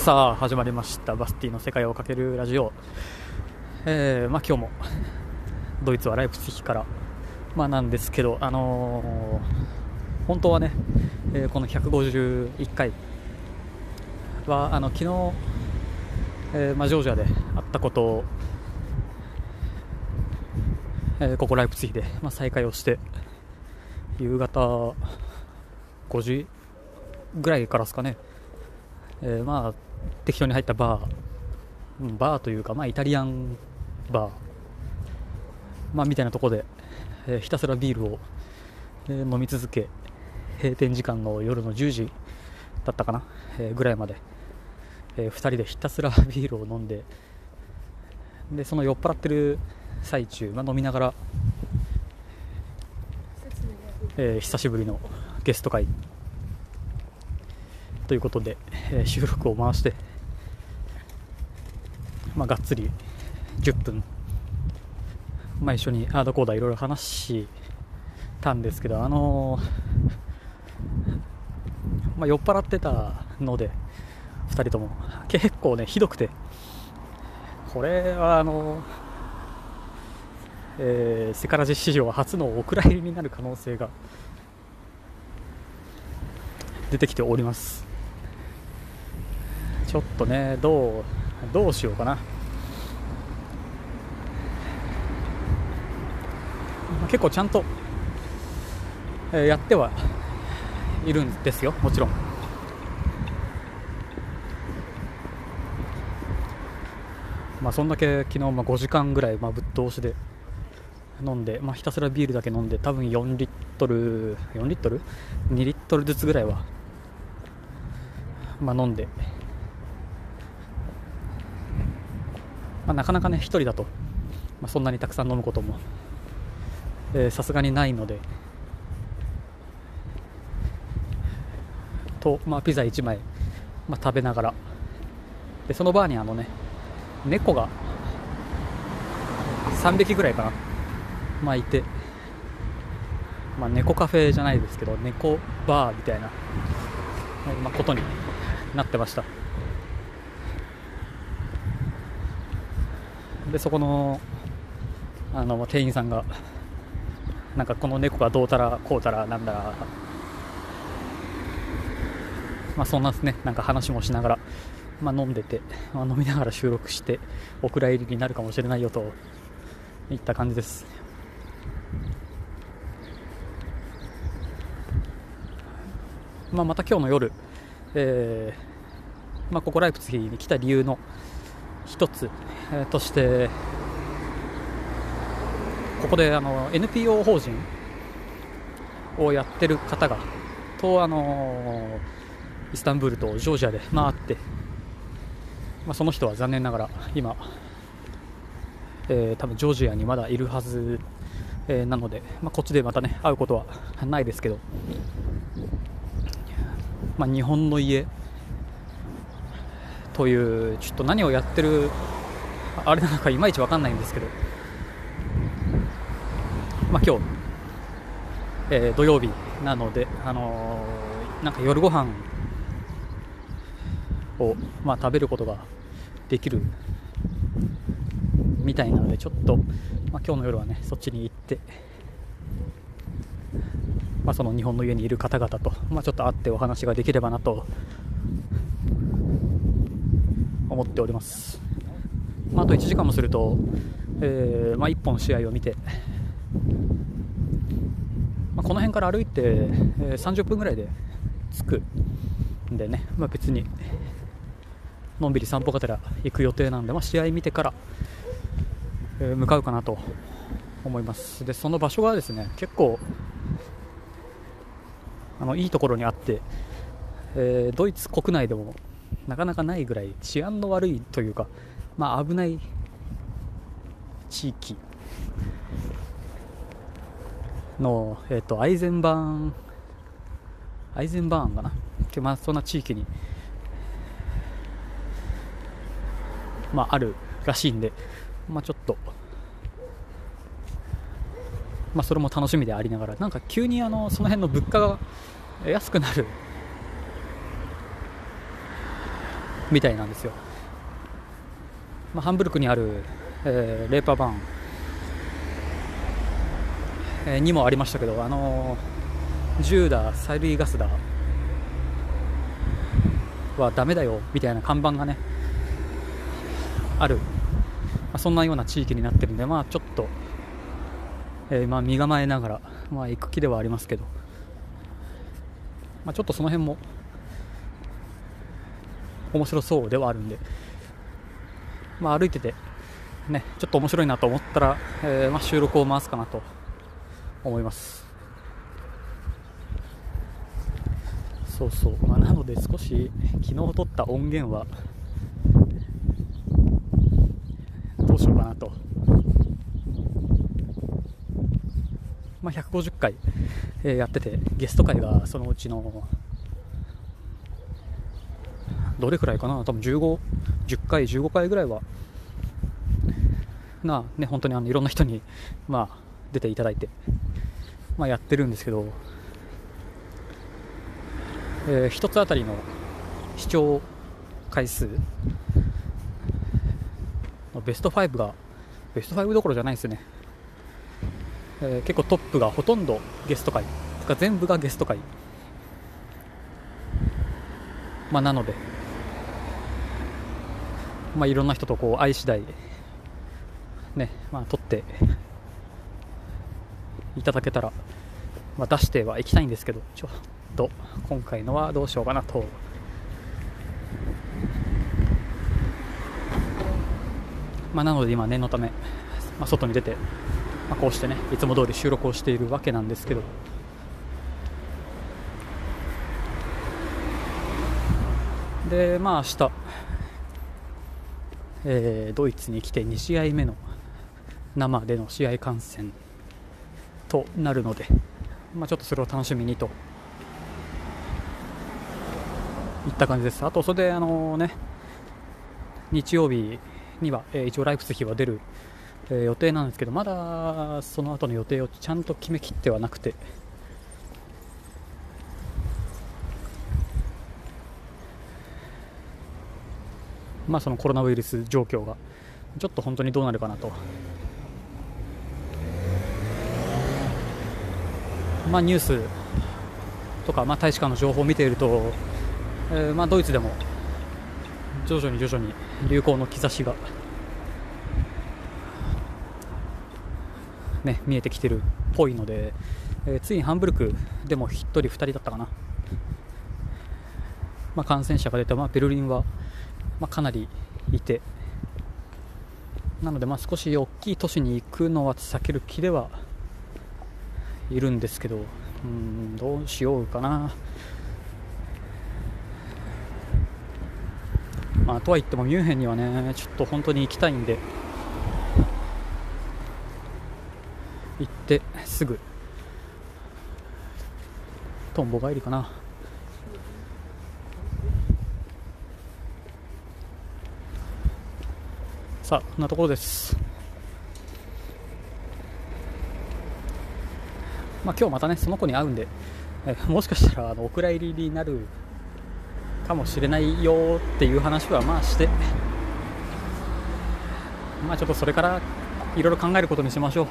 さあ始まりました。バスティの世界をかけるラジオ、えーまあ、今日もドイツはライプツィヒから、まあ、なんですけど、あのー本当はね、えーこの151回はあの昨日、えーまあ、ジョージアであったことを、えここライプツィヒで、まあ、再会をして夕方5時ぐらいからですかね。えーまあ適当に入ったバー。バーというか、まあ、イタリアンバー、まあ、みたいなところで、えーひたすらビールを、えー飲み続け閉店時間の夜の10時だったかな、えーぐらいまで、え2人でひたすらビールを飲んででその酔っ払ってる最中、まあ、飲みながら、えー久しぶりのゲスト会ということで、えー収録を回して、まあ、がっつり10分、まあ、一緒にアードコーダーいろいろ話したんですけど、あのーまあ、酔っ払ってたので2人とも。結構ねひどくて。これはあのーえーセカラジ史上初のお蔵入りになる可能性が出てきております。ちょっとねどうどうしようかな。結構ちゃんと、えーやってはいるんですよもちろん。まあそんだけ昨日まあ5時間ぐらいまあぶっ通しで飲んで、まあ、ひたすらビールだけ飲んで多分4リットル4リットル？2リットルずつぐらいはまあ、飲んで、まあ、なかなかね1人だと、まあ、そんなにたくさん飲むこともさすがにないのでと、まあ、ピザ1枚、まあ、食べながらでそのバーにあのね猫が3匹ぐらいかな、まあ、いて、まあ、猫カフェじゃないですけど猫バーみたいな、まあ、ことになってました。でそこのあの店員さんがなんかこの猫がどうたらこうたらなんだらまあそんなですね。なんか話もしながら、まあ、飲んでて、まあ、飲みながら収録してお蔵入りになるかもしれないよといった感じです。まあ、また今日の夜えーまあ、ここライプツィヒに来た理由の一つ、えーとしてここであの NPO 法人をやってる方がとあのイスタンブールとジョージアで回って、まあ、その人は残念ながら今、えー多分ジョージアにまだいるはず、えーなので、まあ、こっちでまたね会うことはないですけどまあ、日本の家というちょっと何をやってるあれなのかいまいち分かんないんですけど、まあ、今日、えー土曜日なので、あのーなんか夜ご飯を、まあ、食べることができるみたいなのでちょっと、まあ、今日の夜はねそっちに行って。まあ、その日本の家にいる方々と、まあ、ちょっと会ってお話ができればなと思っております、まあ、あと1時間もすると、えーまあ、1本試合を見て、まあ、この辺から歩いて、えー30分ぐらいで着くんでね、まあ、別にのんびり散歩がてら行く予定なんで、まあ、試合見てから、えー向かうかなと思います。でその場所がですね結構あのいいところにあって、えードイツ国内でもなかなかないぐらい治安の悪いというか、まあ、危ない。地域。の、えー、とアイゼンバーン。アイゼンバーンかな、まあ、そんな地域に、まあ、あるらしいんで、まあ、ちょっと、まあ、それも楽しみでありながら。なんか急にあのその辺の物価が安くなる。みたいなんですよ、まあ、ハンブルクにある、えー、レーパーバーン、えー、にもありましたけど、あのー、銃だ、催涙ガスだはダメだよみたいな看板がねある、まあ、そんなような地域になってるんで、まあ、ちょっと、えー、まあ身構えながら、まあ、行く気ではありますけど、まあ、ちょっとその辺も面白そうではあるんで、まあ、歩いてて、ね、ちょっと面白いなと思ったら、えーまあ、収録を回すかなと思います。そうそう、まあ、なので少し昨日撮った音源はどうしようかなと、まあ、150回、えー、やっててゲスト回がそのうちのどれくらいかな？多分15、10回、15回ぐらいはなね本当にあのいろんな人に、まあ、出ていただいて、まあ、やってるんですけどえー、1つあたりの視聴回数ベスト5がベスト5どころじゃないですね、えー、結構トップがほとんどゲスト回か全部がゲスト回まあなのでまあいろんな人とこう愛次第ねまあ撮っていただけたらまあ出してはいきたいんですけどちょっと今回のはどうしようかなと。まあ、なので今念のため、まあ、外に出て、まあ、こうしてねいつも通り収録をしているわけなんですけど。でまあ明日、えー、ドイツに来て2試合目の生での試合観戦となるので、まあ、ちょっとそれを楽しみにといった感じです。あと、それで、あのね、日曜日には、えー、一応ライフツヒは出る、えー、予定なんですけど、まだその後の予定をちゃんと決めきってはなくて、まあ、そのコロナウイルス状況がちょっと本当にどうなるかなと。まあ、ニュースとか、まあ、大使館の情報を見ているとえー、まあ、ドイツでも徐々に徐々に流行の兆しが、ね、見えてきてるっぽいので、えー、ついにハンブルクでも1人、2人だったかな、まあ、感染者が出て、まあ、ベルリンは、まあ、かなりいて。なのでまあ少し大きい都市に行くのは避ける気ではいるんですけどうんどうしようかな。まあ、とは言ってもミュンヘンにはねちょっと本当に行きたいんで行ってすぐ。トンボ帰りかな。さあこんなところです。まあ今日またねその子に会うんでえ もしかしたらあのお蔵入りになるかもしれないよっていう話はまあして。まあちょっとそれからいろいろ考えることにしましょう。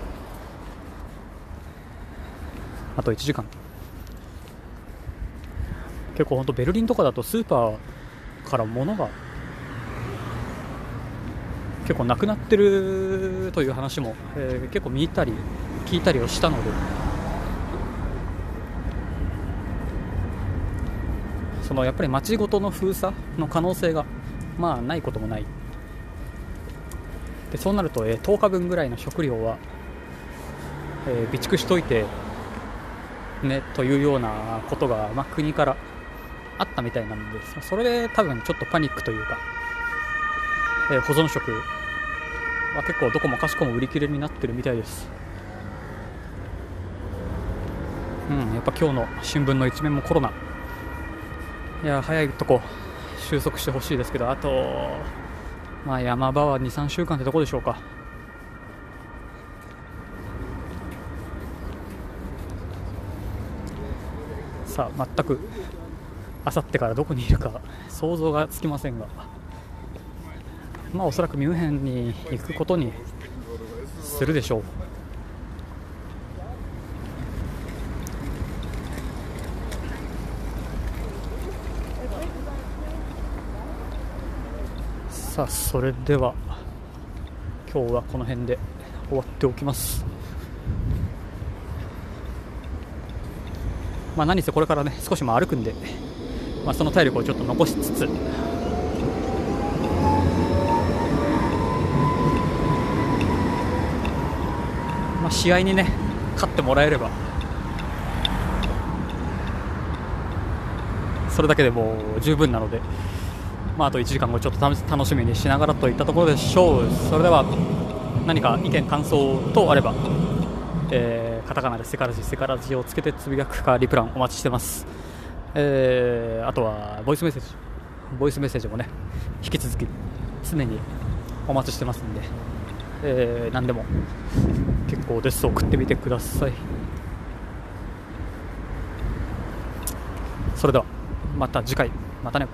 あと1時間。結構本当ベルリンとかだとスーパーから物が結構なくなってるという話も、えー、結構見たり聞いたりをしたので。そのやっぱり街ごとの封鎖の可能性がまあないこともない。でそうなると、えー、10日分ぐらいの食料は、えー、備蓄しといてねというようなことが、まあ、国からあったみたいなのでそれで多分ちょっとパニックというか、えー、保存食は結構どこもかしこも売り切れになってるみたいです。うんやっぱ今日の新聞の一面もコロナ。いや早いとこ収束してほしいですけどあと、まあ、山場は23週間ってとこでしょうか。さあ全くあさってからどこにいるか想像がつきませんが、まあ、おそらくミュンヘンに行くことにするでしょう。さあそれでは今日はこの辺で終わっておきますまあ何せこれからね少しも歩くんで、まあ、その体力をちょっと残しつつまあ試合にね勝ってもらえれば。それだけでも十分なので。まあ、あと1時間後ちょっと楽しみにしながらといったところでしょう。それでは何か意見感想等あれば、えー、カタカナでセカラジセカラジをつけてつぶやくかリプランお待ちしてます、えー、あとはボイスメッセージ。ボイスメッセージもね引き続き常にお待ちしてますんで、えー、何でも。結構です。送ってみてください。それではまた次回。またね。